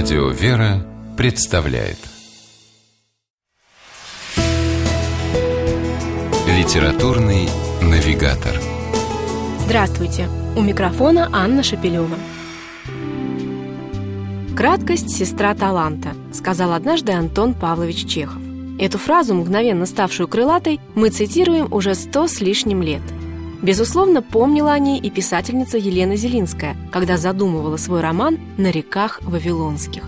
Радио «Вера» представляет Литературный навигатор Здравствуйте! У микрофона Анна Шапилева. «Краткость – сестра таланта», – сказал однажды Антон Павлович Чехов. Эту фразу, мгновенно ставшую крылатой, мы цитируем уже сто с лишним лет – Безусловно, помнила о ней и писательница Елена Зелинская, когда задумывала свой роман «На реках Вавилонских».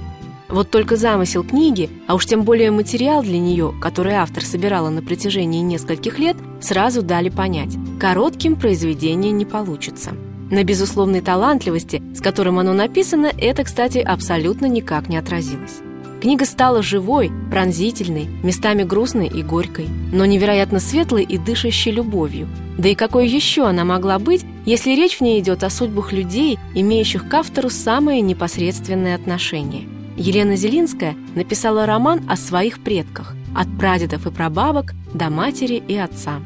Вот только замысел книги, а уж тем более материал для нее, который автор собирала на протяжении нескольких лет, сразу дали понять – коротким произведение не получится. На безусловной талантливости, с которым оно написано, это, кстати, абсолютно никак не отразилось. Книга стала живой, пронзительной, местами грустной и горькой, но невероятно светлой и дышащей любовью. Да и какой еще она могла быть, если речь в ней идет о судьбах людей, имеющих к автору самое непосредственное отношение. Елена Зелинская написала роман о своих предках, от прадедов и прабабок до матери и отца.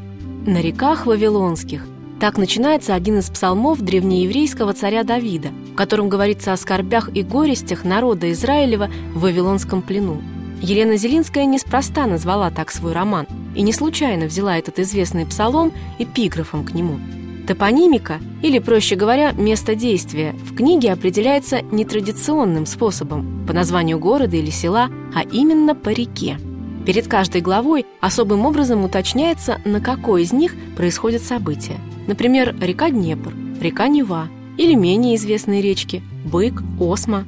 На реках Вавилонских так начинается один из псалмов древнееврейского царя Давида, в котором говорится о скорбях и горестях народа Израилева в Вавилонском плену. Елена Зелинская неспроста назвала так свой роман и не случайно взяла этот известный псалом эпиграфом к нему. Топонимика, или, проще говоря, место действия, в книге определяется нетрадиционным способом, по названию города или села, а именно по реке. Перед каждой главой особым образом уточняется, на какой из них происходят события – Например, река Днепр, река Нева или менее известные речки Бык, Осма.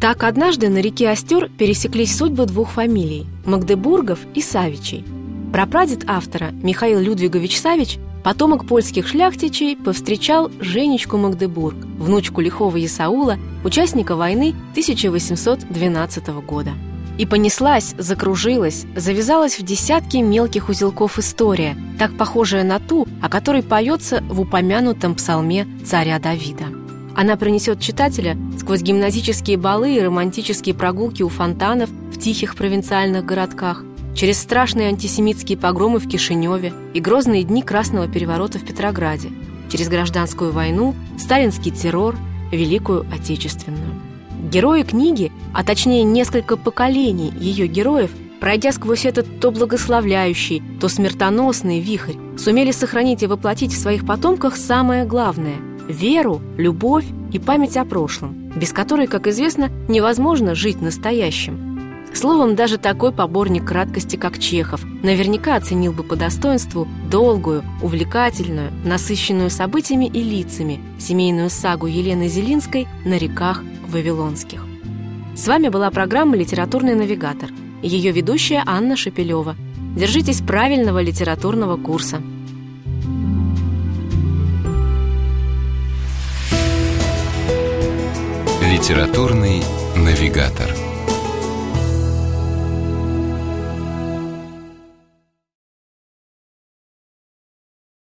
Так однажды на реке Остер пересеклись судьбы двух фамилий – Магдебургов и Савичей. Прапрадед автора Михаил Людвигович Савич, потомок польских шляхтичей, повстречал Женечку Магдебург, внучку лихого Исаула, участника войны 1812 года. И понеслась, закружилась, завязалась в десятки мелких узелков история, так похожая на ту, о которой поется в упомянутом псалме царя Давида. Она принесет читателя сквозь гимназические балы и романтические прогулки у фонтанов в тихих провинциальных городках, через страшные антисемитские погромы в Кишиневе и грозные дни Красного переворота в Петрограде, через гражданскую войну, сталинский террор, Великую Отечественную. Герои книги, а точнее несколько поколений ее героев, пройдя сквозь этот то благословляющий, то смертоносный вихрь, сумели сохранить и воплотить в своих потомках самое главное – веру, любовь и память о прошлом, без которой, как известно, невозможно жить настоящим. Словом, даже такой поборник краткости, как Чехов, наверняка оценил бы по достоинству долгую, увлекательную, насыщенную событиями и лицами семейную сагу Елены Зелинской на реках Вавилонских. С вами была программа «Литературный навигатор» и ее ведущая Анна Шепелева. Держитесь правильного литературного курса. Литературный навигатор.